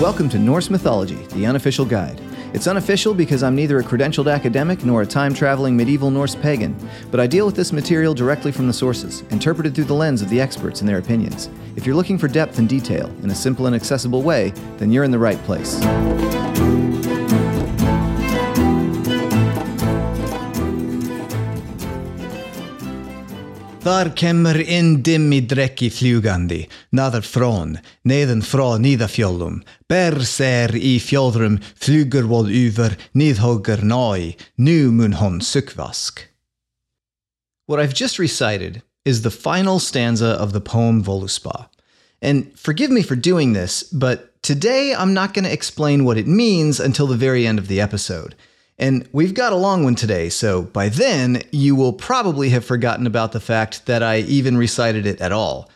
Welcome to Norse Mythology, the unofficial guide. It's unofficial because I'm neither a credentialed academic nor a time traveling medieval Norse pagan, but I deal with this material directly from the sources, interpreted through the lens of the experts and their opinions. If you're looking for depth and detail in a simple and accessible way, then you're in the right place. Þar kemur inn dimmi drekki fljugandi, naðar frón, neðan frá nýðafjöllum, ser í fjöðrum, flugur vol yver, nýðhogger nái, nu mun hon sukvask. What I've just recited is the final stanza of the poem Voluspa. And forgive me for doing this, but today I'm not going to explain what it means until the very end of the episode. And we've got a long one today, so by then you will probably have forgotten about the fact that I even recited it at all.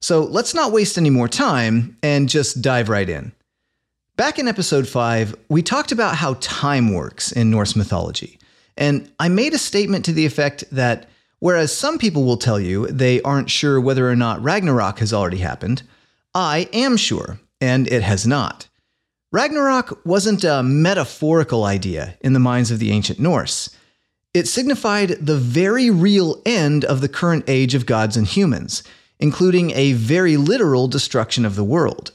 So let's not waste any more time and just dive right in. Back in episode 5, we talked about how time works in Norse mythology. And I made a statement to the effect that whereas some people will tell you they aren't sure whether or not Ragnarok has already happened, I am sure, and it has not. Ragnarok wasn't a metaphorical idea in the minds of the ancient Norse. It signified the very real end of the current age of gods and humans, including a very literal destruction of the world.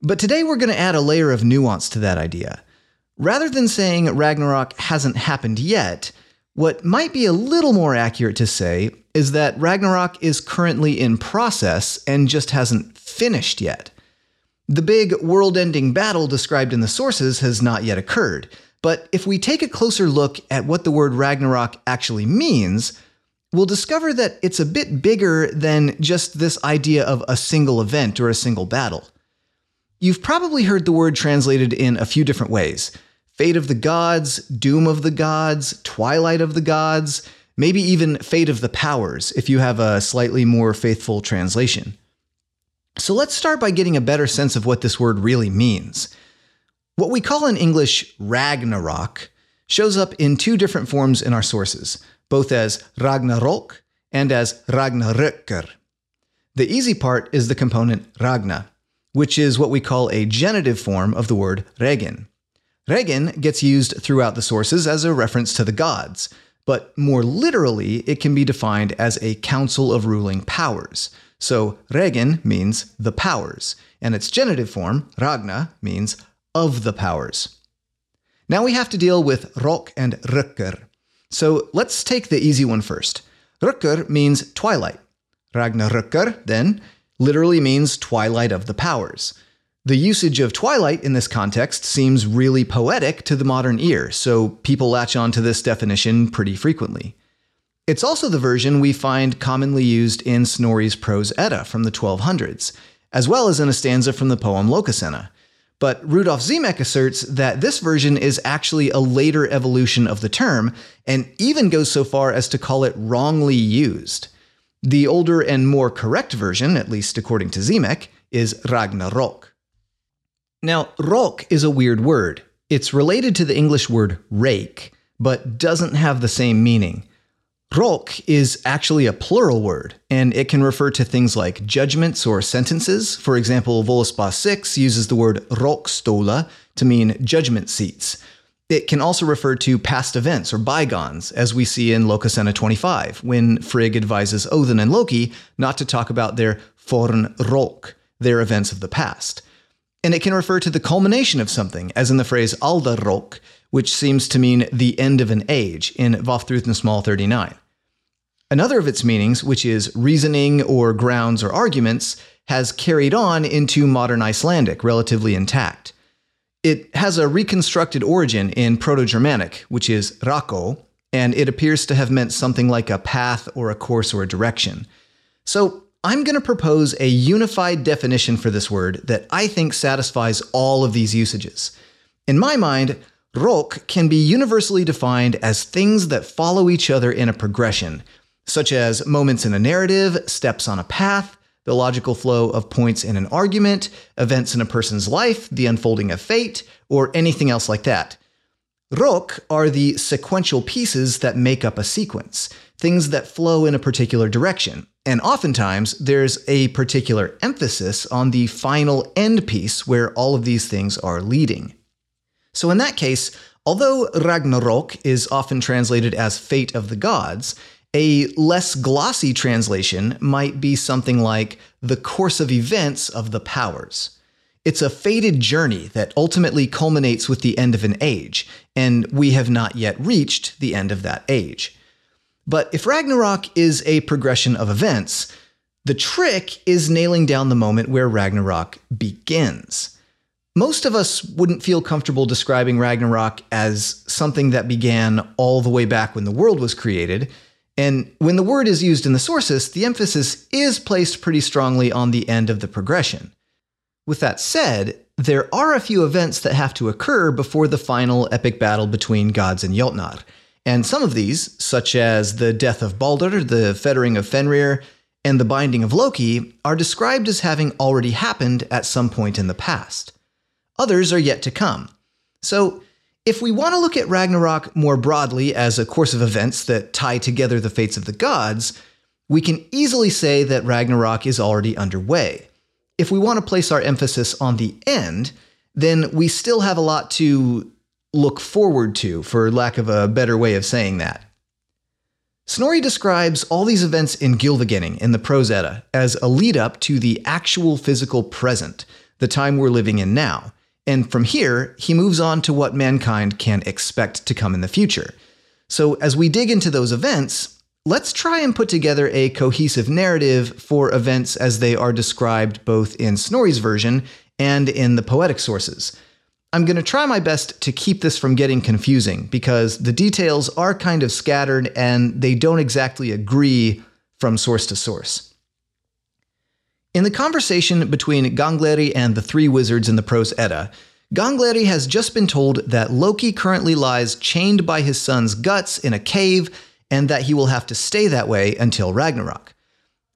But today we're going to add a layer of nuance to that idea. Rather than saying Ragnarok hasn't happened yet, what might be a little more accurate to say is that Ragnarok is currently in process and just hasn't finished yet. The big world ending battle described in the sources has not yet occurred, but if we take a closer look at what the word Ragnarok actually means, we'll discover that it's a bit bigger than just this idea of a single event or a single battle. You've probably heard the word translated in a few different ways Fate of the Gods, Doom of the Gods, Twilight of the Gods, maybe even Fate of the Powers, if you have a slightly more faithful translation. So let's start by getting a better sense of what this word really means. What we call in English Ragnarok shows up in two different forms in our sources, both as Ragnarok and as Ragnarökkr. The easy part is the component Ragna, which is what we call a genitive form of the word Regin. Regin gets used throughout the sources as a reference to the gods, but more literally, it can be defined as a council of ruling powers. So Regin means the powers, and its genitive form, Ragna, means of the powers. Now we have to deal with Rok and Rökkr. So let's take the easy one first. Rökkr means twilight. Ragna Ragnarökkr, then, literally means twilight of the powers. The usage of twilight in this context seems really poetic to the modern ear, so people latch on to this definition pretty frequently. It's also the version we find commonly used in Snorri's Prose Edda from the 1200s, as well as in a stanza from the poem Lokasenna. But Rudolf Simek asserts that this version is actually a later evolution of the term, and even goes so far as to call it wrongly used. The older and more correct version, at least according to Simek, is Ragnarok. Now, rok is a weird word. It's related to the English word rake, but doesn't have the same meaning. Rok is actually a plural word, and it can refer to things like judgments or sentences. For example, Voluspa 6 uses the word rokstola to mean judgment seats. It can also refer to past events or bygones, as we see in Lokasenna 25, when Frigg advises Odin and Loki not to talk about their forn rok, their events of the past. And it can refer to the culmination of something, as in the phrase aldarok, which seems to mean the end of an age in Vafthrudnismal 39. Another of its meanings, which is reasoning or grounds or arguments, has carried on into modern Icelandic, relatively intact. It has a reconstructed origin in Proto Germanic, which is rako, and it appears to have meant something like a path or a course or a direction. So I'm going to propose a unified definition for this word that I think satisfies all of these usages. In my mind, rok can be universally defined as things that follow each other in a progression, such as moments in a narrative, steps on a path, the logical flow of points in an argument, events in a person's life, the unfolding of fate, or anything else like that. Rok are the sequential pieces that make up a sequence, things that flow in a particular direction, And oftentimes, there's a particular emphasis on the final end piece where all of these things are leading. So, in that case, although Ragnarok is often translated as Fate of the Gods, a less glossy translation might be something like The Course of Events of the Powers. It's a fated journey that ultimately culminates with the end of an age, and we have not yet reached the end of that age. But if Ragnarok is a progression of events, the trick is nailing down the moment where Ragnarok begins. Most of us wouldn't feel comfortable describing Ragnarok as something that began all the way back when the world was created. And when the word is used in the sources, the emphasis is placed pretty strongly on the end of the progression. With that said, there are a few events that have to occur before the final epic battle between gods and Jotnar. And some of these, such as the death of Balder, the fettering of Fenrir, and the binding of Loki, are described as having already happened at some point in the past. Others are yet to come. So, if we want to look at Ragnarok more broadly as a course of events that tie together the fates of the gods, we can easily say that Ragnarok is already underway. If we want to place our emphasis on the end, then we still have a lot to look forward to, for lack of a better way of saying that. Snorri describes all these events in Gylfaginning in the Prose Edda as a lead up to the actual physical present, the time we're living in now. And from here, he moves on to what mankind can expect to come in the future. So, as we dig into those events, let's try and put together a cohesive narrative for events as they are described both in Snorri's version and in the poetic sources. I'm going to try my best to keep this from getting confusing because the details are kind of scattered and they don't exactly agree from source to source. In the conversation between Gangleri and the three wizards in the Prose Edda, Gangleri has just been told that Loki currently lies chained by his son's guts in a cave and that he will have to stay that way until Ragnarok.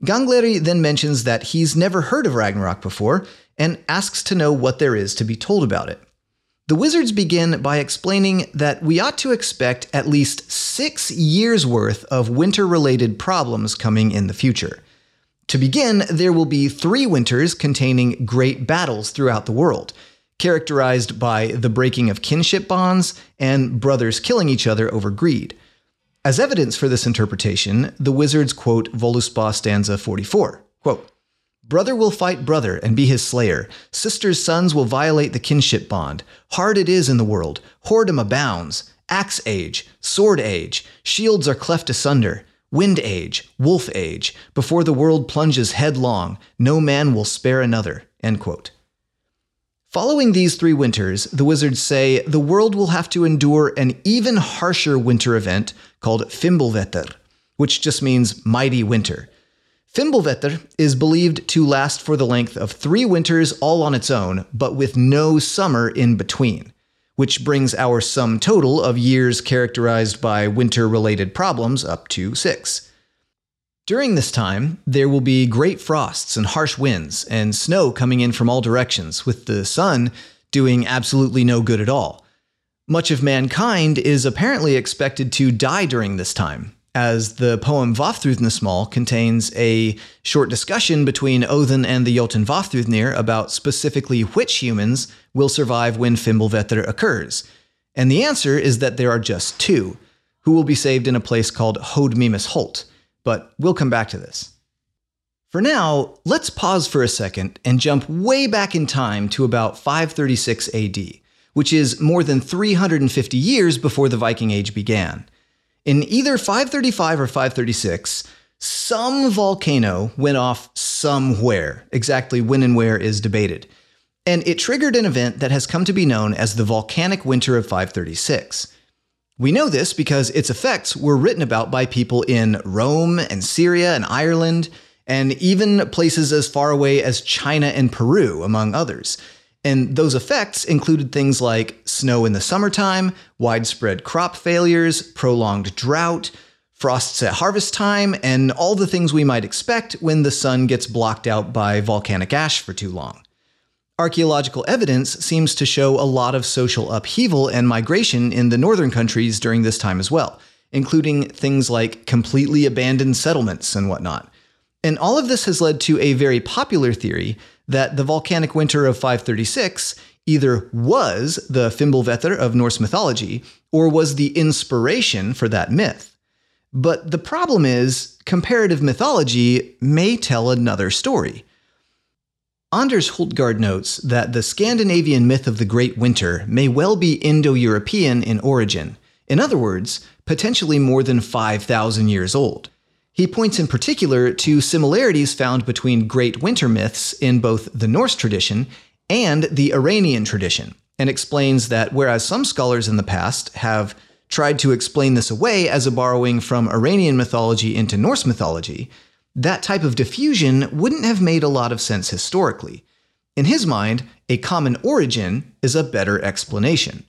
Gangleri then mentions that he's never heard of Ragnarok before and asks to know what there is to be told about it. The wizards begin by explaining that we ought to expect at least six years' worth of winter related problems coming in the future. To begin, there will be three winters containing great battles throughout the world, characterized by the breaking of kinship bonds and brothers killing each other over greed. As evidence for this interpretation, the wizards quote Voluspa stanza 44. Quote, Brother will fight brother and be his slayer. Sister's sons will violate the kinship bond. Hard it is in the world. Whoredom abounds. Axe age, sword age, shields are cleft asunder. Wind age, wolf age. Before the world plunges headlong, no man will spare another. Following these three winters, the wizards say the world will have to endure an even harsher winter event called Fimbulvetr, which just means mighty winter. Fimbulvetr is believed to last for the length of three winters all on its own, but with no summer in between, which brings our sum total of years characterized by winter related problems up to six. During this time, there will be great frosts and harsh winds, and snow coming in from all directions, with the sun doing absolutely no good at all. Much of mankind is apparently expected to die during this time, as the poem Vafthrudnismal contains a short discussion between Odin and the Jotun Vafthrudnir about specifically which humans will survive when Fimbulvetr occurs. And the answer is that there are just two, who will be saved in a place called Hoddmimis Holt. But we'll come back to this. For now, let's pause for a second and jump way back in time to about 536 AD, which is more than 350 years before the Viking Age began. In either 535 or 536, some volcano went off somewhere. Exactly when and where is debated. And it triggered an event that has come to be known as the volcanic winter of 536. We know this because its effects were written about by people in Rome and Syria and Ireland, and even places as far away as China and Peru, among others. And those effects included things like snow in the summertime, widespread crop failures, prolonged drought, frosts at harvest time, and all the things we might expect when the sun gets blocked out by volcanic ash for too long. Archaeological evidence seems to show a lot of social upheaval and migration in the northern countries during this time as well, including things like completely abandoned settlements and whatnot. And all of this has led to a very popular theory that the volcanic winter of 536 either was the Fimbulvetr of Norse mythology or was the inspiration for that myth. But the problem is, comparative mythology may tell another story. Anders Hultgard notes that the Scandinavian myth of the Great Winter may well be Indo European in origin, in other words, potentially more than 5,000 years old. He points in particular to similarities found between Great Winter myths in both the Norse tradition and the Iranian tradition, and explains that whereas some scholars in the past have tried to explain this away as a borrowing from Iranian mythology into Norse mythology, that type of diffusion wouldn't have made a lot of sense historically. In his mind, a common origin is a better explanation.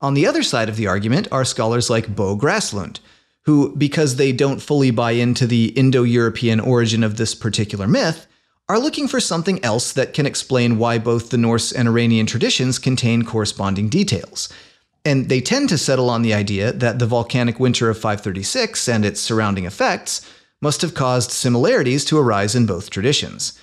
On the other side of the argument are scholars like Bo Graslund, who, because they don't fully buy into the Indo European origin of this particular myth, are looking for something else that can explain why both the Norse and Iranian traditions contain corresponding details. And they tend to settle on the idea that the volcanic winter of 536 and its surrounding effects must have caused similarities to arise in both traditions.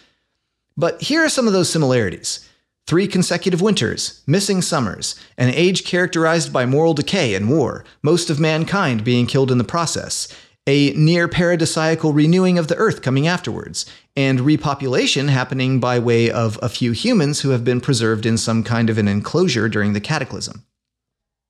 But here are some of those similarities three consecutive winters, missing summers, an age characterized by moral decay and war, most of mankind being killed in the process, a near paradisiacal renewing of the earth coming afterwards, and repopulation happening by way of a few humans who have been preserved in some kind of an enclosure during the cataclysm.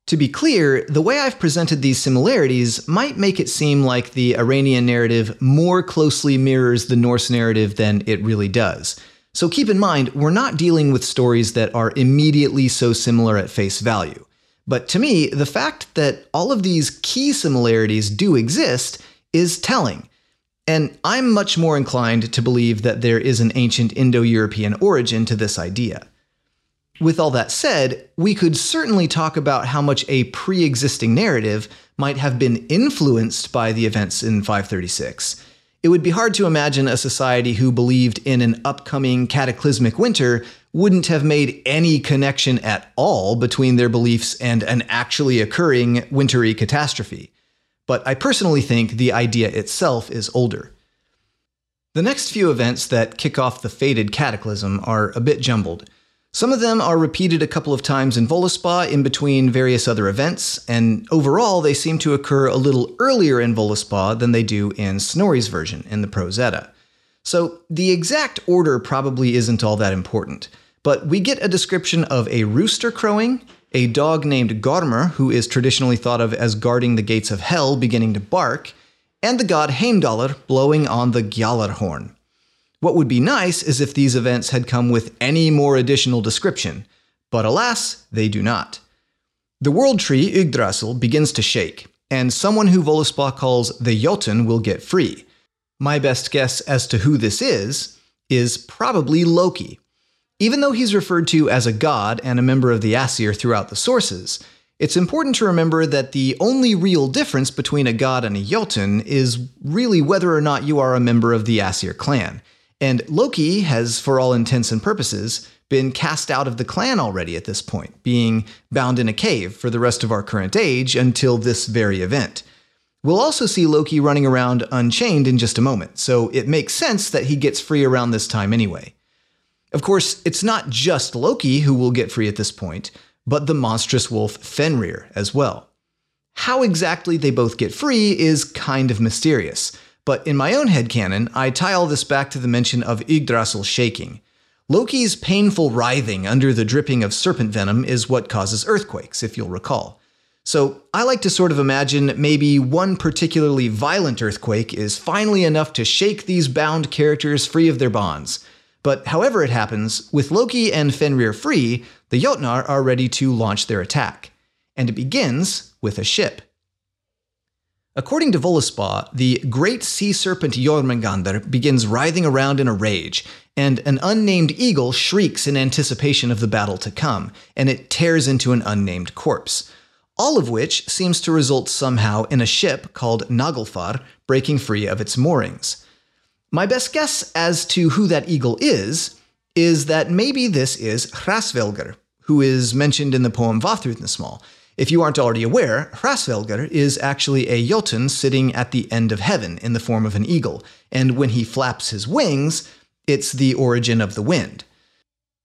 To be clear, the way I've presented these similarities might make it seem like the Iranian narrative more closely mirrors the Norse narrative than it really does. So keep in mind, we're not dealing with stories that are immediately so similar at face value. But to me, the fact that all of these key similarities do exist is telling. And I'm much more inclined to believe that there is an ancient Indo European origin to this idea. With all that said, we could certainly talk about how much a pre existing narrative might have been influenced by the events in 536. It would be hard to imagine a society who believed in an upcoming cataclysmic winter wouldn't have made any connection at all between their beliefs and an actually occurring wintry catastrophe. But I personally think the idea itself is older. The next few events that kick off the fated cataclysm are a bit jumbled. Some of them are repeated a couple of times in Voluspa in between various other events, and overall they seem to occur a little earlier in Voluspa than they do in Snorri's version in the Prose Edda. So the exact order probably isn't all that important, but we get a description of a rooster crowing, a dog named Gormr, who is traditionally thought of as guarding the gates of hell beginning to bark, and the god Heimdallr blowing on the Gjallar horn. What would be nice is if these events had come with any more additional description, but alas, they do not. The world tree, Yggdrasil, begins to shake, and someone who Voluspa calls the Jotun will get free. My best guess as to who this is is probably Loki. Even though he's referred to as a god and a member of the Aesir throughout the sources, it's important to remember that the only real difference between a god and a Jotun is really whether or not you are a member of the Aesir clan. And Loki has, for all intents and purposes, been cast out of the clan already at this point, being bound in a cave for the rest of our current age until this very event. We'll also see Loki running around unchained in just a moment, so it makes sense that he gets free around this time anyway. Of course, it's not just Loki who will get free at this point, but the monstrous wolf Fenrir as well. How exactly they both get free is kind of mysterious, but in my own head canon, I tie all this back to the mention of Yggdrasil shaking. Loki's painful writhing under the dripping of serpent venom is what causes earthquakes, if you'll recall. So I like to sort of imagine maybe one particularly violent earthquake is finally enough to shake these bound characters free of their bonds. But however it happens, with Loki and Fenrir free, the Jotnar are ready to launch their attack. And it begins with a ship. According to Voluspa, the great sea serpent Jormungandr begins writhing around in a rage, and an unnamed eagle shrieks in anticipation of the battle to come, and it tears into an unnamed corpse. All of which seems to result somehow in a ship called Naglfar breaking free of its moorings. My best guess as to who that eagle is is that maybe this is Hraesvelgr, who is mentioned in the poem Vafthrudnismal, If you aren't already aware, Hrasvelgr is actually a Jotun sitting at the end of heaven in the form of an eagle, and when he flaps his wings, it's the origin of the wind.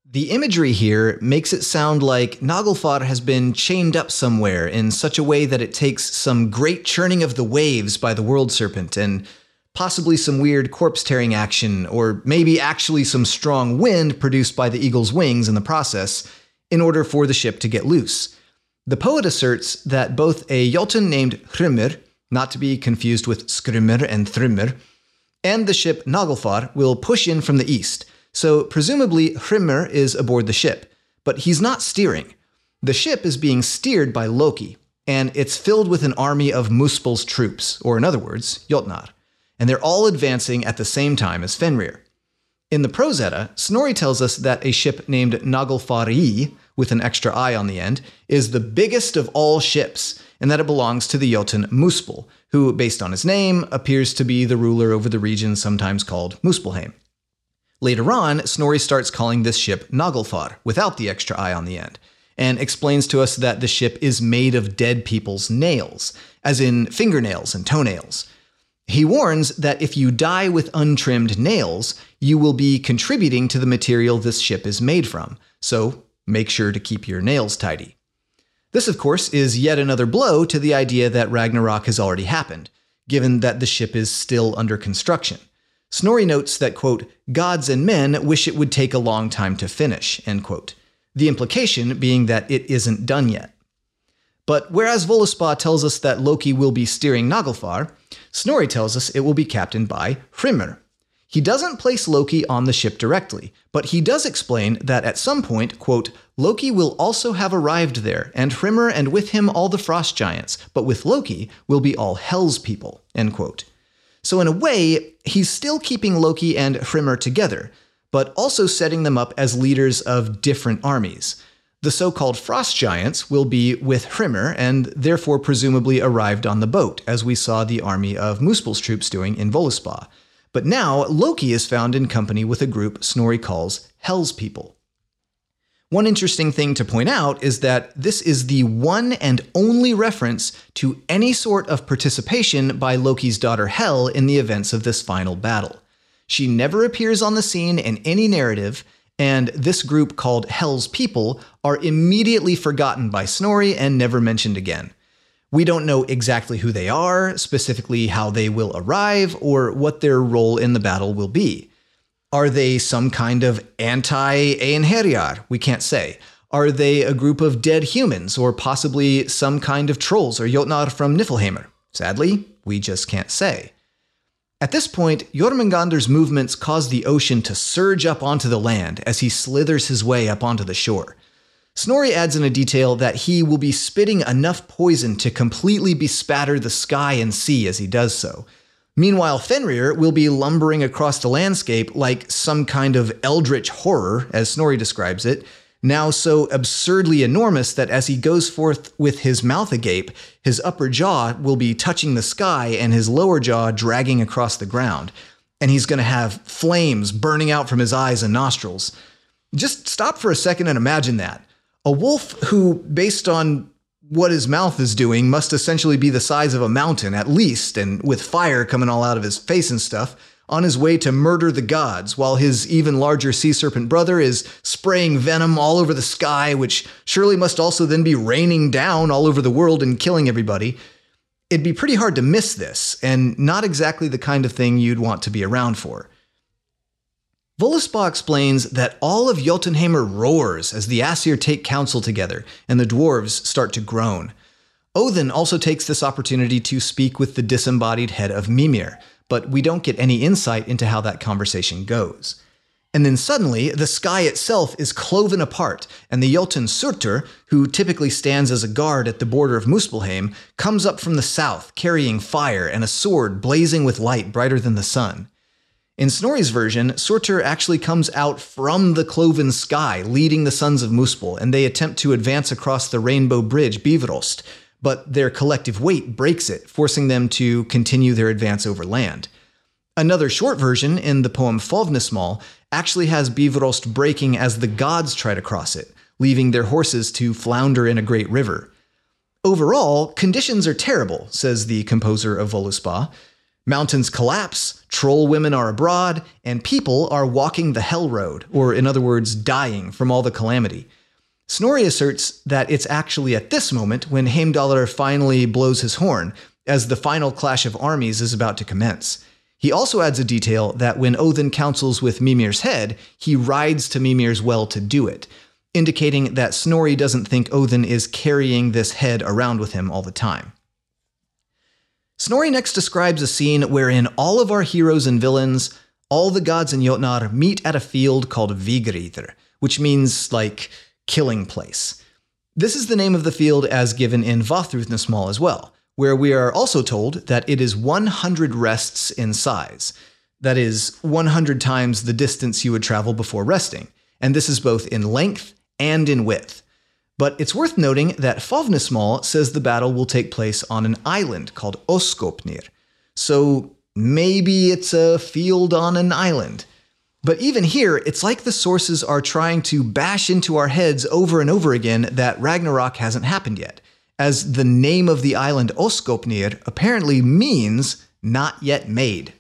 The imagery here makes it sound like Naglfar has been chained up somewhere in such a way that it takes some great churning of the waves by the world serpent and possibly some weird corpse tearing action, or maybe actually some strong wind produced by the eagle's wings in the process, in order for the ship to get loose. The poet asserts that both a Jotun named Hrymr, not to be confused with Skrymr and Thrymr, and the ship Naglfar will push in from the east, so presumably Hrymr is aboard the ship, but he's not steering. The ship is being steered by Loki, and it's filled with an army of Muspel's troops, or in other words, Jotnar, and they're all advancing at the same time as Fenrir. In the Prose Edda, Snorri tells us that a ship named Naglfari, with an extra I on the end, is the biggest of all ships, and that it belongs to the Jotun Muspel, who, based on his name, appears to be the ruler over the region sometimes called Muspelheim. Later on, Snorri starts calling this ship Naglfar, without the extra I on the end, and explains to us that the ship is made of dead people's nails, as in fingernails and toenails. He warns that if you die with untrimmed nails, you will be contributing to the material this ship is made from, so make sure to keep your nails tidy. This, of course, is yet another blow to the idea that Ragnarok has already happened, given that the ship is still under construction. Snorri notes that, quote, gods and men wish it would take a long time to finish, end quote. The implication being that it isn't done yet. But whereas Voluspa tells us that Loki will be steering Naglfar, Snorri tells us it will be captained by Hrymr. He doesn't place Loki on the ship directly, but he does explain that at some point, quote, Loki will also have arrived there, and Hrymr and with him all the frost giants, but with Loki will be all Hell's people, end quote. So, in a way, he's still keeping Loki and Hrymr together, but also setting them up as leaders of different armies. The so called frost giants will be with Hrymr and therefore presumably arrived on the boat, as we saw the army of Muspel's troops doing in Voluspa. But now Loki is found in company with a group Snorri calls Hell's People. One interesting thing to point out is that this is the one and only reference to any sort of participation by Loki's daughter Hel in the events of this final battle. She never appears on the scene in any narrative, and this group called Hell's People are immediately forgotten by Snorri and never mentioned again. We don't know exactly who they are, specifically how they will arrive, or what their role in the battle will be. Are they some kind of anti Einherjar? We can't say. Are they a group of dead humans, or possibly some kind of trolls or Jotnar from Niflheimr? Sadly, we just can't say. At this point, Jormungandr's movements cause the ocean to surge up onto the land as he slithers his way up onto the shore. Snorri adds in a detail that he will be spitting enough poison to completely bespatter the sky and sea as he does so, Meanwhile, Fenrir will be lumbering across the landscape like some kind of eldritch horror, as Snorri describes it, now so absurdly enormous that as he goes forth with his mouth agape, his upper jaw will be touching the sky and his lower jaw dragging across the ground. And he's going to have flames burning out from his eyes and nostrils. Just stop for a second and imagine that. A wolf who, based on what his mouth is doing must essentially be the size of a mountain, at least, and with fire coming all out of his face and stuff, on his way to murder the gods, while his even larger sea serpent brother is spraying venom all over the sky, which surely must also then be raining down all over the world and killing everybody. It'd be pretty hard to miss this, and not exactly the kind of thing you'd want to be around for. Voluspa explains that all of Jotunheimr roars as the Asir take counsel together and the dwarves start to groan. Odin also takes this opportunity to speak with the disembodied head of Mimir, but we don't get any insight into how that conversation goes. And then suddenly, the sky itself is cloven apart, and the Jotun Surtur, who typically stands as a guard at the border of Muspelheim, comes up from the south carrying fire and a sword blazing with light brighter than the sun. In Snorri's version, Surtur actually comes out from the cloven sky, leading the sons of Muspel, and they attempt to advance across the rainbow bridge, Bifrost, but their collective weight breaks it, forcing them to continue their advance over land. Another short version in the poem Fafnismal actually has Bifrost breaking as the gods try to cross it, leaving their horses to flounder in a great river. Overall, conditions are terrible, says the composer of Voluspa. Mountains collapse, troll women are abroad, and people are walking the hell road, or in other words, dying from all the calamity. Snorri asserts that it's actually at this moment when Heimdallr finally blows his horn, as the final clash of armies is about to commence. He also adds a detail that when Odin counsels with Mimir's head, he rides to Mimir's well to do it, indicating that Snorri doesn't think Odin is carrying this head around with him all the time. Snorri next describes a scene wherein all of our heroes and villains, all the gods in Jotnar, meet at a field called Vigridr, which means like killing place. This is the name of the field as given in Vafthrudnismal as well, where we are also told that it is 100 rests in size. That is 100 times the distance you would travel before resting, and this is both in length and in width. But it's worth noting that Fafnismal says the battle will take place on an island called Oskopnir. So maybe it's a field on an island. But even here, it's like the sources are trying to bash into our heads over and over again that Ragnarok hasn't happened yet, as the name of the island Oskopnir apparently means not yet made.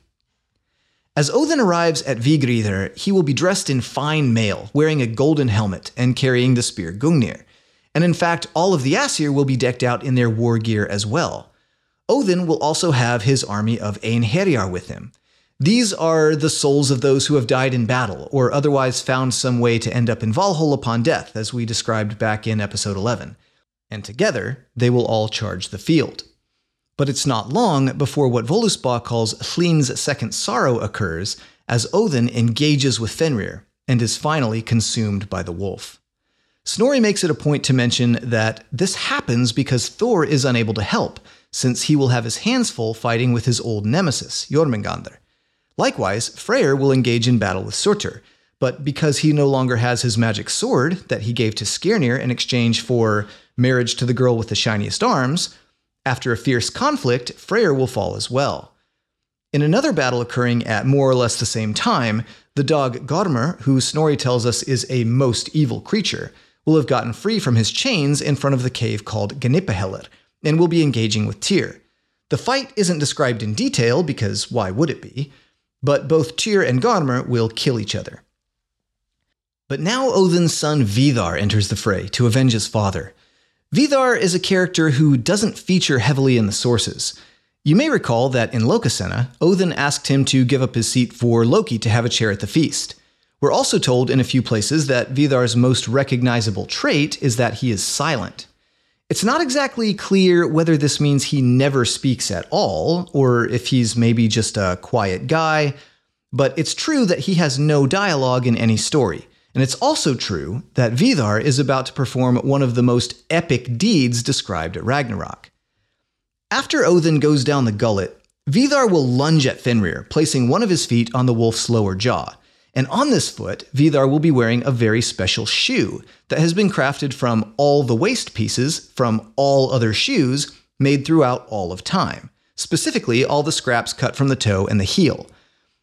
As Odin arrives at Vigridr, he will be dressed in fine mail, wearing a golden helmet and carrying the spear Gungnir. And in fact, all of the Asir will be decked out in their war gear as well. Odin will also have his army of Einherjar with him. These are the souls of those who have died in battle, or otherwise found some way to end up in Valhalla upon death, as we described back in episode 11. And together, they will all charge the field. But it's not long before what Voluspa calls Hlyn's second sorrow occurs, as Odin engages with Fenrir and is finally consumed by the wolf. Snorri makes it a point to mention that this happens because Thor is unable to help, since he will have his hands full fighting with his old nemesis, Jormungandr. Likewise, Freyr will engage in battle with Surtur, but because he no longer has his magic sword that he gave to Skirnir in exchange for marriage to the girl with the shiniest arms, after a fierce conflict, Freyr will fall as well. In another battle occurring at more or less the same time, the dog Garmr, who Snorri tells us is a most evil creature, will have gotten free from his chains in front of the cave called Gnipahellir, and will be engaging with Tyr. The fight isn't described in detail because why would it be? But both Tyr and Garmr will kill each other. But now Odin's son Vidar enters the fray to avenge his father. Vidar is a character who doesn't feature heavily in the sources. You may recall that in Lokasenna, Odin asked him to give up his seat for Loki to have a chair at the feast. We're also told in a few places that Vidar's most recognizable trait is that he is silent. It's not exactly clear whether this means he never speaks at all, or if he's maybe just a quiet guy, but it's true that he has no dialogue in any story. And it's also true that Vidar is about to perform one of the most epic deeds described at Ragnarok. After Odin goes down the gullet, Vidar will lunge at Fenrir, placing one of his feet on the wolf's lower jaw. And on this foot, Vidar will be wearing a very special shoe that has been crafted from all the waste pieces from all other shoes made throughout all of time, specifically all the scraps cut from the toe and the heel.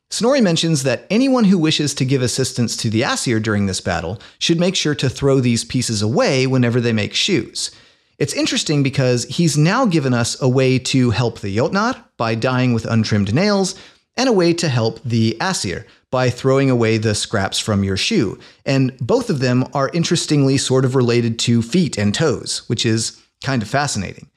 Snorri mentions that anyone who wishes to give assistance to the Aesir during this battle should make sure to throw these pieces away whenever they make shoes. It's interesting because he's now given us a way to help the Jotnar by dying with untrimmed nails, and a way to help the Aesir by throwing away the scraps from your shoe. And both of them are interestingly sort of related to feet and toes, which is kind of fascinating.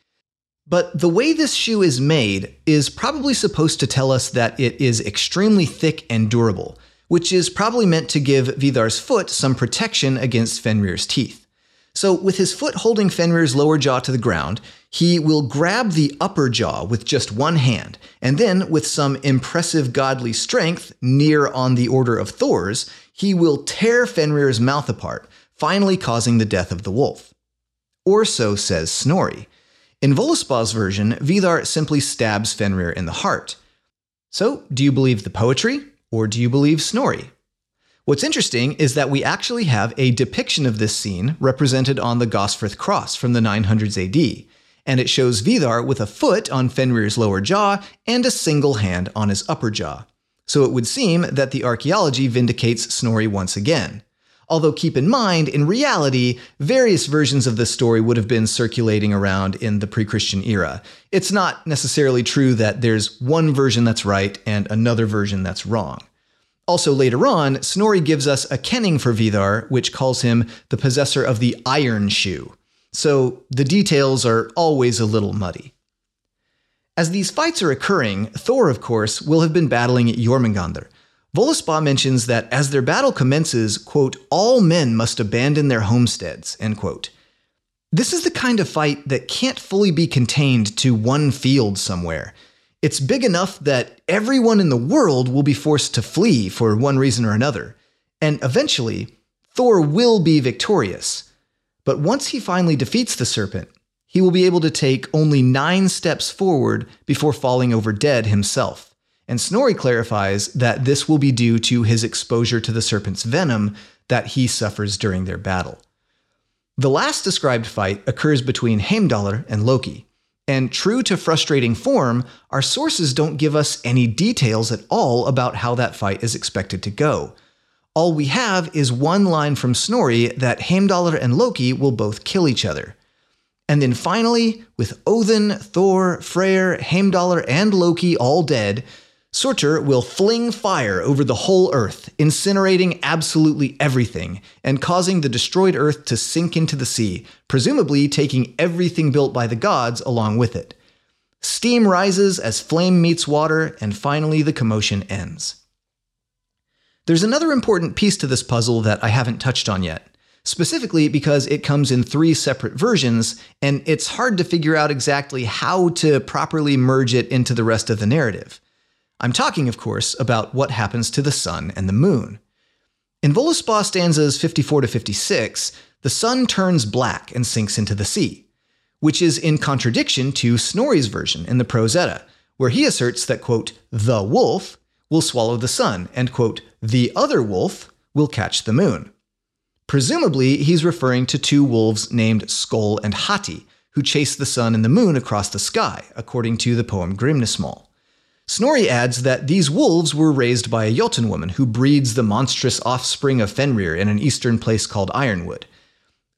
But the way this shoe is made is probably supposed to tell us that it is extremely thick and durable, which is probably meant to give Vidar's foot some protection against Fenrir's teeth. So, with his foot holding Fenrir's lower jaw to the ground, he will grab the upper jaw with just one hand, and then, with some impressive godly strength, near on the order of Thor's, he will tear Fenrir's mouth apart, finally causing the death of the wolf. Or so says Snorri. In Voluspa's version, Vidar simply stabs Fenrir in the heart. So, do you believe the poetry, or do you believe Snorri? What's interesting is that we actually have a depiction of this scene represented on the Gosforth cross from the 900s AD, and it shows Vidar with a foot on Fenrir's lower jaw and a single hand on his upper jaw. So it would seem that the archaeology vindicates Snorri once again. Although keep in mind, in reality, various versions of this story would have been circulating around in the pre Christian era. It's not necessarily true that there's one version that's right and another version that's wrong. Also, later on, Snorri gives us a kenning for Vidar, which calls him the possessor of the iron shoe. So the details are always a little muddy. As these fights are occurring, Thor, of course, will have been battling at Jormungandr, Voluspa mentions that as their battle commences, quote, all men must abandon their homesteads, end quote. This is the kind of fight that can't fully be contained to one field somewhere. It's big enough that everyone in the world will be forced to flee for one reason or another. And eventually, Thor will be victorious. But once he finally defeats the serpent, he will be able to take only nine steps forward before falling over dead himself and Snorri clarifies that this will be due to his exposure to the serpent's venom that he suffers during their battle. The last described fight occurs between Heimdallr and Loki, and true to frustrating form, our sources don't give us any details at all about how that fight is expected to go. All we have is one line from Snorri that Heimdallr and Loki will both kill each other. And then finally, with Odin, Thor, Freyr, Heimdallr, and Loki all dead, Surtur will fling fire over the whole Earth, incinerating absolutely everything, and causing the destroyed Earth to sink into the sea, presumably taking everything built by the gods along with it. Steam rises as flame meets water, and finally the commotion ends. There's another important piece to this puzzle that I haven't touched on yet, specifically because it comes in three separate versions, and it's hard to figure out exactly how to properly merge it into the rest of the narrative. I'm talking, of course, about what happens to the sun and the moon. In Voluspa stanzas 54 to 56, the sun turns black and sinks into the sea, which is in contradiction to Snorri's version in the Prose Edda, where he asserts that, quote, the wolf will swallow the sun, and, quote, the other wolf will catch the moon. Presumably, he's referring to two wolves named Skoll and Hati, who chase the sun and the moon across the sky, according to the poem Grimnismal. Snorri adds that these wolves were raised by a Jotun woman who breeds the monstrous offspring of Fenrir in an eastern place called Ironwood.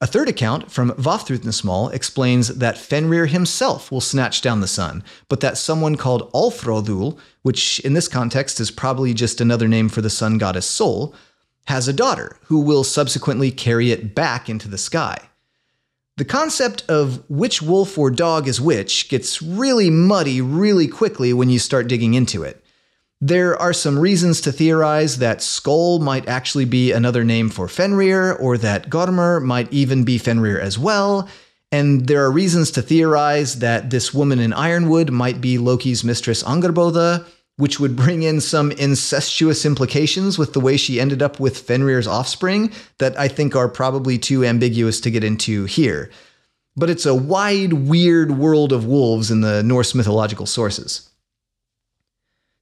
A third account from Vafthrudnismal explains that Fenrir himself will snatch down the sun, but that someone called Alfrodul, which in this context is probably just another name for the sun goddess Sol, has a daughter who will subsequently carry it back into the sky. The concept of which wolf or dog is which gets really muddy really quickly when you start digging into it. There are some reasons to theorize that Skoll might actually be another name for Fenrir, or that Gormr might even be Fenrir as well, and there are reasons to theorize that this woman in Ironwood might be Loki's mistress Angrboda, which would bring in some incestuous implications with the way she ended up with Fenrir's offspring that I think are probably too ambiguous to get into here. But it's a wide, weird world of wolves in the Norse mythological sources.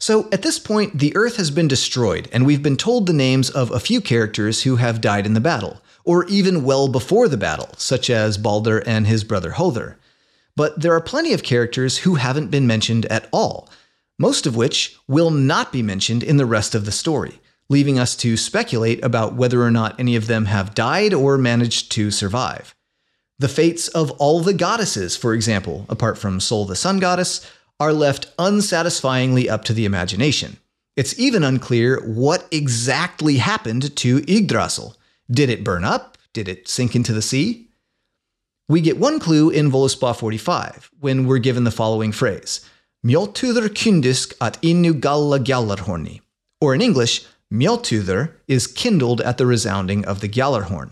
So, at this point, the Earth has been destroyed, and we've been told the names of a few characters who have died in the battle, or even well before the battle, such as Balder and his brother Hother. But there are plenty of characters who haven't been mentioned at all, most of which will not be mentioned in the rest of the story, leaving us to speculate about whether or not any of them have died or managed to survive. The fates of all the goddesses, for example, apart from Sol the sun goddess, are left unsatisfyingly up to the imagination. It's even unclear what exactly happened to Yggdrasil. Did it burn up? Did it sink into the sea? We get one clue in Voluspa 45 when we're given the following phrase Mjoltudr kundisk at innu galla gjallarhorni. Or in English, Mjoltudr is kindled at the resounding of the Gjallarhorn.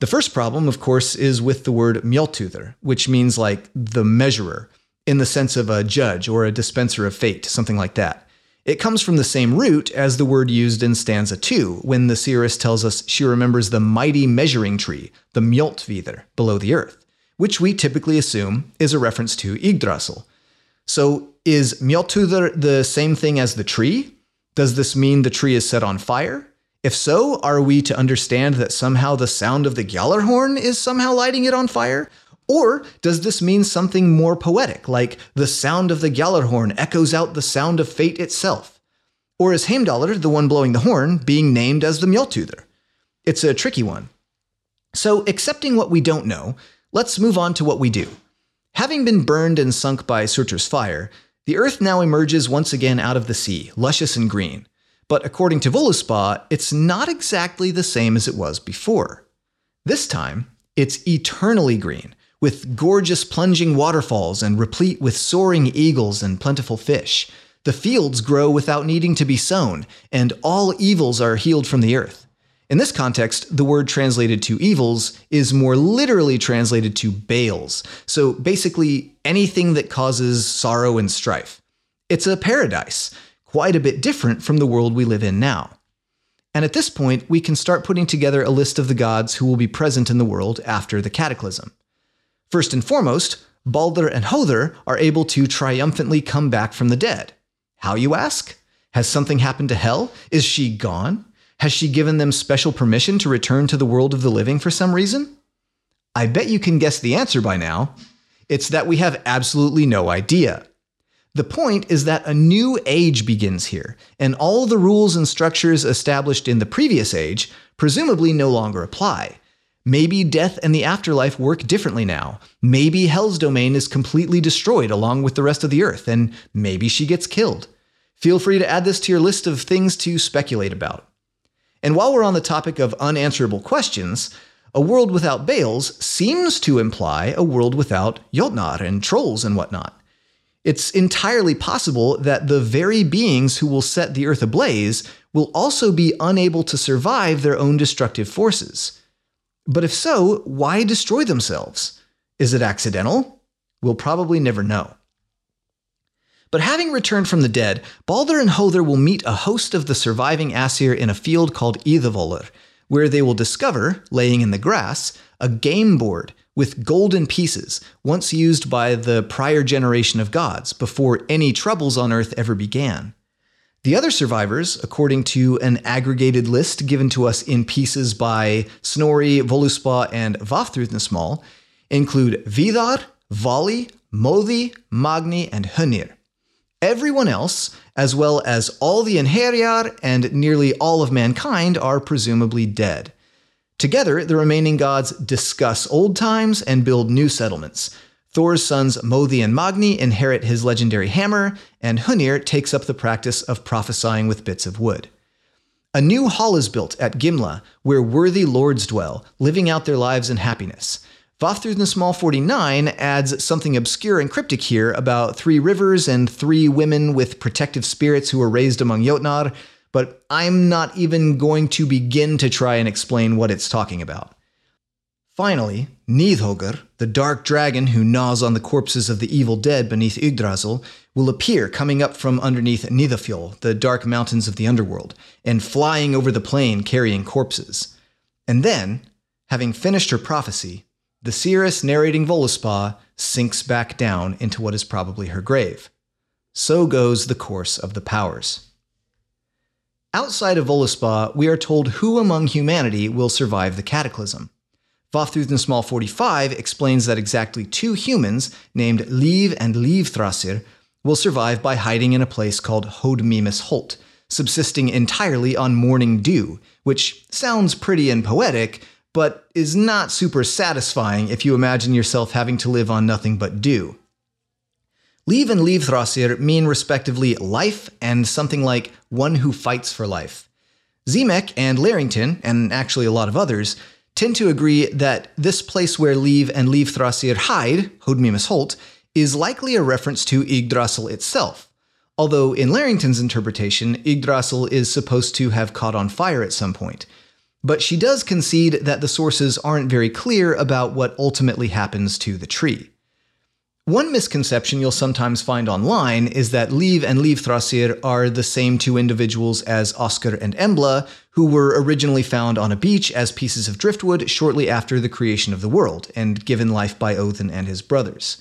The first problem, of course, is with the word Mjoltudr, which means like the measurer, in the sense of a judge or a dispenser of fate, something like that. It comes from the same root as the word used in stanza 2, when the seeress tells us she remembers the mighty measuring tree, the Mjoltvidr, below the earth, which we typically assume is a reference to Yggdrasil, so is Mjoltudr the same thing as the tree? Does this mean the tree is set on fire? If so, are we to understand that somehow the sound of the Gjallarhorn is somehow lighting it on fire? Or does this mean something more poetic, like the sound of the Gjallarhorn echoes out the sound of fate itself? Or is Heimdallr, the one blowing the horn, being named as the Mjoltudr? It's a tricky one. So, accepting what we don't know, let's move on to what we do. Having been burned and sunk by Surtur's fire, the Earth now emerges once again out of the sea, luscious and green. But according to Voluspa, it's not exactly the same as it was before. This time, it's eternally green, with gorgeous plunging waterfalls and replete with soaring eagles and plentiful fish. The fields grow without needing to be sown, and all evils are healed from the earth. In this context, the word translated to evils is more literally translated to bales, so basically anything that causes sorrow and strife. It's a paradise, quite a bit different from the world we live in now. And at this point, we can start putting together a list of the gods who will be present in the world after the cataclysm. First and foremost, Balder and Hother are able to triumphantly come back from the dead. How, you ask? Has something happened to Hel? Is she gone? Has she given them special permission to return to the world of the living for some reason? I bet you can guess the answer by now. It's that we have absolutely no idea. The point is that a new age begins here, and all the rules and structures established in the previous age presumably no longer apply. Maybe death and the afterlife work differently now. Maybe Hel's domain is completely destroyed along with the rest of the earth, and maybe she gets killed. Feel free to add this to your list of things to speculate about. And while we're on the topic of unanswerable questions, a world without Bales seems to imply a world without Jotnar and trolls and whatnot. It's entirely possible that the very beings who will set the earth ablaze will also be unable to survive their own destructive forces. But if so, why destroy themselves? Is it accidental? We'll probably never know. But having returned from the dead, Balder and Hother will meet a host of the surviving Aesir in a field called Idavolur, where they will discover, laying in the grass, a game board with golden pieces, once used by the prior generation of gods, before any troubles on Earth ever began. The other survivors, according to an aggregated list given to us in pieces by Snorri, Voluspa, and Vafthrudnismal, include Vidar, Vali, Modi, Magni, and Hunir. Everyone else, as well as all the Einherjar and nearly all of mankind, are presumably dead. Together, the remaining gods discuss old times and build new settlements. Thor's sons Mothi and Magni inherit his legendary hammer, and Hunir takes up the practice of prophesying with bits of wood. A new hall is built at Gimla, where worthy lords dwell, living out their lives in happiness. Vafthrudnismal 49 adds something obscure and cryptic here about three rivers and three women with protective spirits who were raised among Jotnar, but I'm not even going to begin to try and explain what it's talking about. Finally, Nidhogr, the dark dragon who gnaws on the corpses of the evil dead beneath Yggdrasil, will appear coming up from underneath Nidafjol, the dark mountains of the underworld, and flying over the plain carrying corpses. And then, having finished her prophecy, the seeress narrating Voluspa sinks back down into what is probably her grave. So goes the course of the powers. Outside of Voluspa, we are told who among humanity will survive the cataclysm. Vafthrudnismal 45 explains that exactly two humans, named Liv and Livthrasir, will survive by hiding in a place called Hoddmimis Holt, subsisting entirely on morning dew, which sounds pretty and poetic, but is not super satisfying if you imagine yourself having to live on nothing but dew. Liv and Livthrasir mean respectively life and something like one who fights for life. Simek and Larrington, and actually a lot of others, tend to agree that this place where Liv and Livthrasir hide, Hoddmimis Holt, is likely a reference to Yggdrasil itself. Although in Larrington's interpretation, Yggdrasil is supposed to have caught on fire at some point, but she does concede that the sources aren't very clear about what ultimately happens to the tree. One misconception you'll sometimes find online is that Liv and Livthrasir are the same two individuals as Askr and Embla, who were originally found on a beach as pieces of driftwood shortly after the creation of the world, and given life by Odin and his brothers.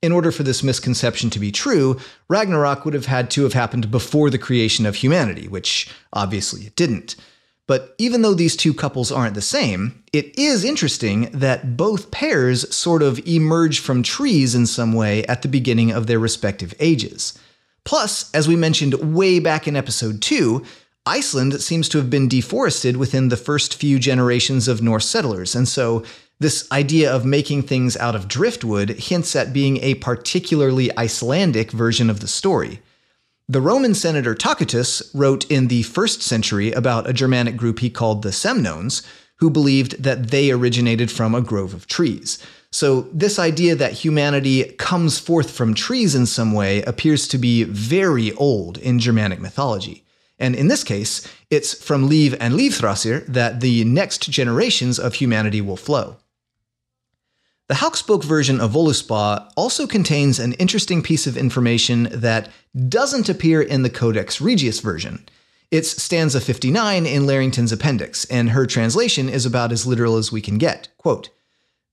In order for this misconception to be true, Ragnarok would have had to have happened before the creation of humanity, which obviously it didn't. But even though these two couples aren't the same, it is interesting that both pairs sort of emerge from trees in some way at the beginning of their respective ages. Plus, as we mentioned way back in episode 2, Iceland seems to have been deforested within the first few generations of Norse settlers, and so this idea of making things out of driftwood hints at being a particularly Icelandic version of the story. The Roman senator Tacitus wrote in the first century about a Germanic group he called the Semnones, who believed that they originated from a grove of trees. So, this idea that humanity comes forth from trees in some way appears to be very old in Germanic mythology. And in this case, it's from Liv and Livthrasir that the next generations of humanity will flow. The Hauksbok version of Voluspa also contains an interesting piece of information that doesn't appear in the Codex Regius version. It's stanza 59 in Larrington's appendix, and her translation is about as literal as we can get. Quote,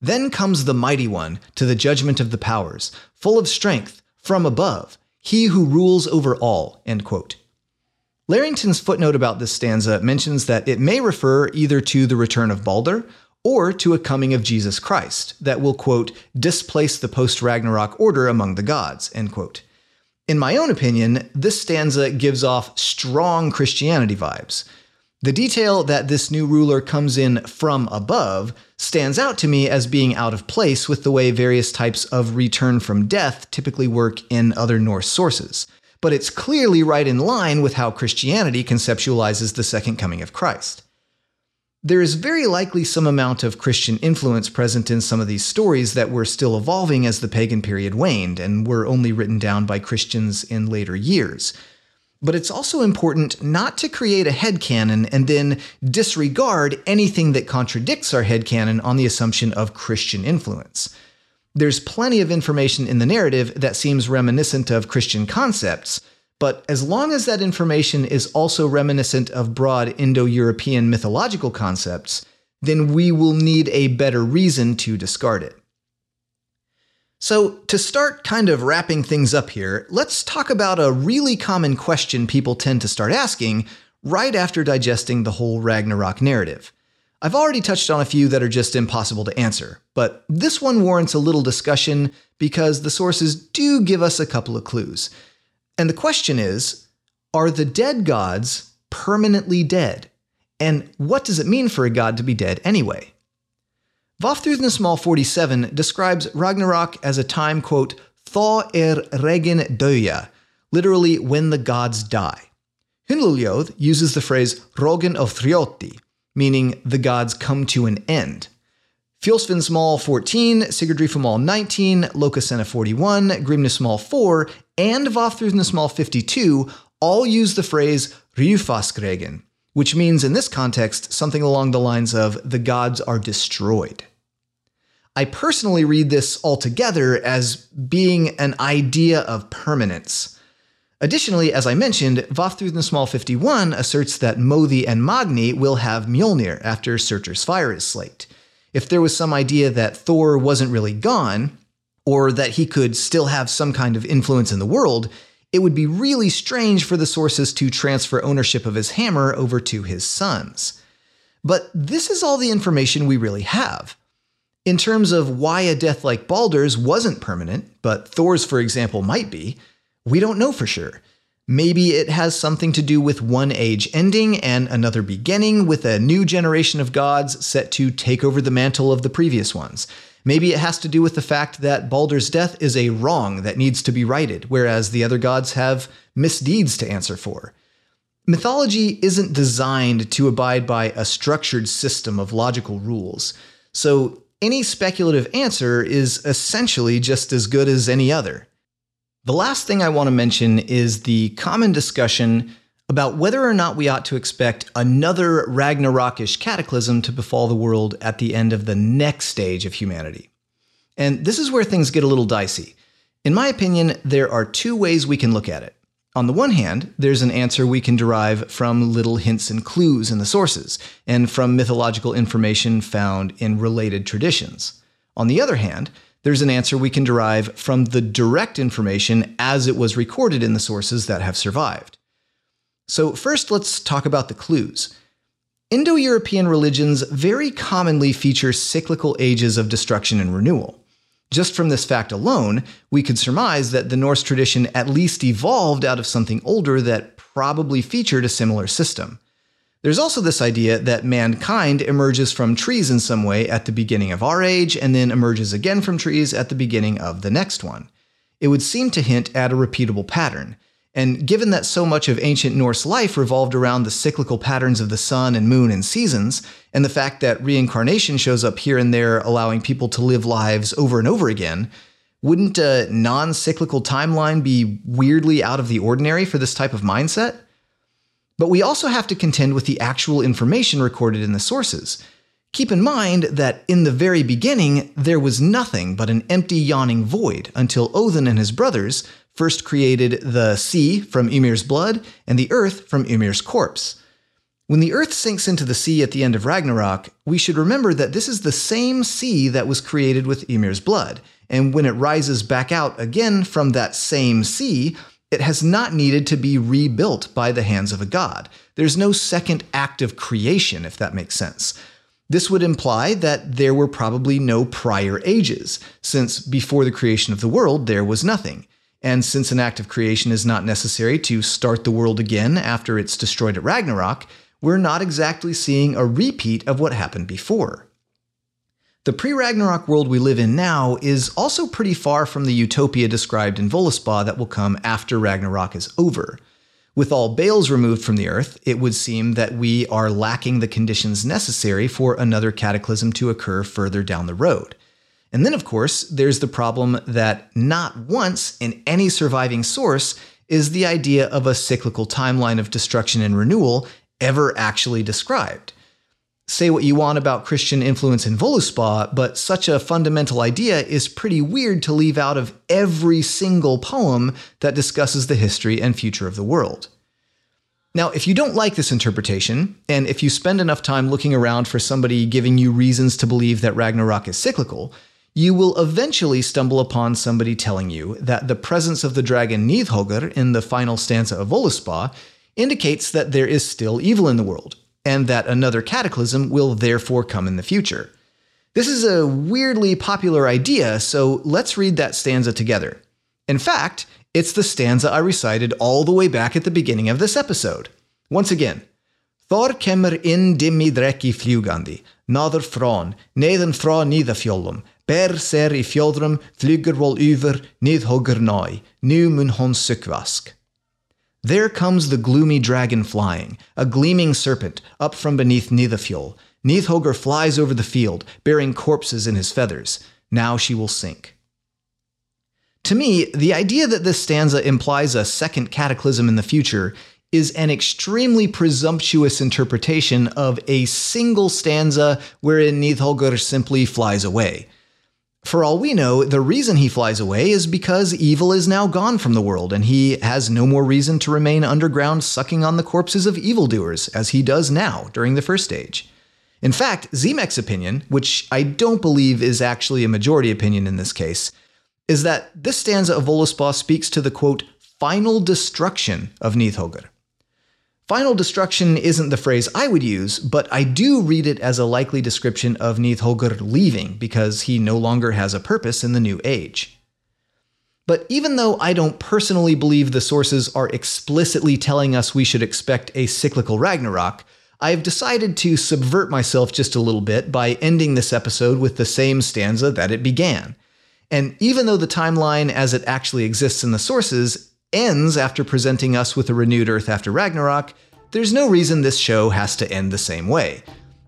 Then comes the mighty one to the judgment of the powers, full of strength, from above, he who rules over all. End quote. Larrington's footnote about this stanza mentions that it may refer either to the return of Balder or to a coming of Jesus Christ that will, quote, displace the post Ragnarok order among the gods, end quote. In my own opinion, this stanza gives off strong Christianity vibes. The detail that this new ruler comes in from above stands out to me as being out of place with the way various types of return from death typically work in other Norse sources. But it's clearly right in line with how Christianity conceptualizes the second coming of Christ. There is very likely some amount of Christian influence present in some of these stories that were still evolving as the pagan period waned and were only written down by Christians in later years. But it's also important not to create a headcanon and then disregard anything that contradicts our headcanon on the assumption of Christian influence. There's plenty of information in the narrative that seems reminiscent of Christian concepts, but as long as that information is also reminiscent of broad Indo European mythological concepts, then we will need a better reason to discard it. So, to start kind of wrapping things up here, let's talk about a really common question people tend to start asking right after digesting the whole Ragnarok narrative. I've already touched on a few that are just impossible to answer, but this one warrants a little discussion because the sources do give us a couple of clues. And the question is Are the dead gods permanently dead? And what does it mean for a god to be dead anyway? Vafthrudnismal 47 describes Ragnarok as a time, quote, Thaw er regen døya, literally when the gods die. Hyndluljóð uses the phrase rogen of thrioti, meaning the gods come to an end. Fjolsvinnsmal 14, Sigurdrifamal 19, Lokasenna 41, Grimnismal 4, and Vafthrudnismal 52 all use the phrase Ryufaskregin, which means in this context something along the lines of the gods are destroyed. I personally read this altogether as being an idea of permanence. Additionally, as I mentioned, Vafthrudnismal 51 asserts that Mothi and Magni will have Mjolnir after Surtur's fire is slaked if there was some idea that Thor wasn't really gone, or that he could still have some kind of influence in the world, it would be really strange for the sources to transfer ownership of his hammer over to his sons. But this is all the information we really have. In terms of why a death like Baldur's wasn't permanent, but Thor's, for example, might be, we don't know for sure. Maybe it has something to do with one age ending and another beginning, with a new generation of gods set to take over the mantle of the previous ones. Maybe it has to do with the fact that Baldur's death is a wrong that needs to be righted, whereas the other gods have misdeeds to answer for. Mythology isn't designed to abide by a structured system of logical rules, so any speculative answer is essentially just as good as any other. The last thing I want to mention is the common discussion about whether or not we ought to expect another Ragnarokish cataclysm to befall the world at the end of the next stage of humanity. And this is where things get a little dicey. In my opinion, there are two ways we can look at it. On the one hand, there's an answer we can derive from little hints and clues in the sources, and from mythological information found in related traditions. On the other hand, there's an answer we can derive from the direct information as it was recorded in the sources that have survived. So, first, let's talk about the clues. Indo European religions very commonly feature cyclical ages of destruction and renewal. Just from this fact alone, we could surmise that the Norse tradition at least evolved out of something older that probably featured a similar system. There's also this idea that mankind emerges from trees in some way at the beginning of our age and then emerges again from trees at the beginning of the next one. It would seem to hint at a repeatable pattern. And given that so much of ancient Norse life revolved around the cyclical patterns of the sun and moon and seasons, and the fact that reincarnation shows up here and there, allowing people to live lives over and over again, wouldn't a non cyclical timeline be weirdly out of the ordinary for this type of mindset? But we also have to contend with the actual information recorded in the sources. Keep in mind that in the very beginning, there was nothing but an empty, yawning void until Odin and his brothers first created the sea from Ymir's blood and the earth from Ymir's corpse. When the earth sinks into the sea at the end of Ragnarok, we should remember that this is the same sea that was created with Ymir's blood, and when it rises back out again from that same sea, it has not needed to be rebuilt by the hands of a god. There's no second act of creation, if that makes sense. This would imply that there were probably no prior ages, since before the creation of the world there was nothing. And since an act of creation is not necessary to start the world again after it's destroyed at Ragnarok, we're not exactly seeing a repeat of what happened before. The pre Ragnarok world we live in now is also pretty far from the utopia described in Voluspa that will come after Ragnarok is over. With all bales removed from the earth, it would seem that we are lacking the conditions necessary for another cataclysm to occur further down the road. And then, of course, there's the problem that not once in any surviving source is the idea of a cyclical timeline of destruction and renewal ever actually described say what you want about Christian influence in Voluspa, but such a fundamental idea is pretty weird to leave out of every single poem that discusses the history and future of the world. Now, if you don't like this interpretation, and if you spend enough time looking around for somebody giving you reasons to believe that Ragnarok is cyclical, you will eventually stumble upon somebody telling you that the presence of the dragon Nidhogr in the final stanza of Voluspa indicates that there is still evil in the world, and that another cataclysm will therefore come in the future. This is a weirdly popular idea, so let's read that stanza together. In fact, it's the stanza I recited all the way back at the beginning of this episode. Once again, Thor kemmer in dimmi flugandi, nader från, neden fra nidafjollum, ser i fjodrum, flyger wol uver, nidhogger nai, nu mun hon sukvask. There comes the gloomy dragon flying, a gleaming serpent, up from beneath Nithafjol. Nithogr flies over the field, bearing corpses in his feathers. Now she will sink. To me, the idea that this stanza implies a second cataclysm in the future is an extremely presumptuous interpretation of a single stanza wherein Nidhogr simply flies away. For all we know, the reason he flies away is because evil is now gone from the world, and he has no more reason to remain underground sucking on the corpses of evildoers, as he does now during the first stage. In fact, Simek's opinion, which I don't believe is actually a majority opinion in this case, is that this stanza of Voluspa speaks to the quote, final destruction of Nidhogr. Final destruction isn't the phrase I would use, but I do read it as a likely description of Nidhogr leaving because he no longer has a purpose in the new age. But even though I don't personally believe the sources are explicitly telling us we should expect a cyclical Ragnarok, I've decided to subvert myself just a little bit by ending this episode with the same stanza that it began. And even though the timeline as it actually exists in the sources ends after presenting us with a renewed Earth after Ragnarok, there's no reason this show has to end the same way.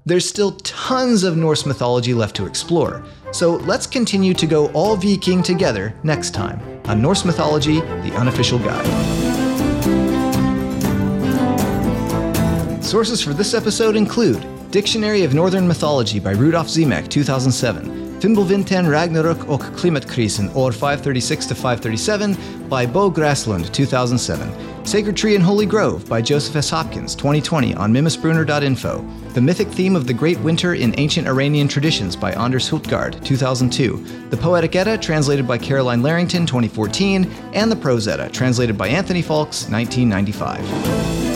There's still tons of Norse mythology left to explore, so let's continue to go all Viking together next time on Norse Mythology, the unofficial guide. Sources for this episode include Dictionary of Northern Mythology by Rudolf Simek, 2007. Fimbulvinter Ragnarok och Klimatkrisen år 536-537 by Bo Gräslund 2007. Sacred Tree and Holy Grove by Joseph S. Hopkins 2020 on mimisbrunnr.info. The Mythic Theme of the Great Winter in Ancient Iranian Traditions by Anders Hultgard 2002. The Poetic Edda translated by Carolyne Larrington 2014 and the Prose Edda translated by Anthony Faulkes 1995.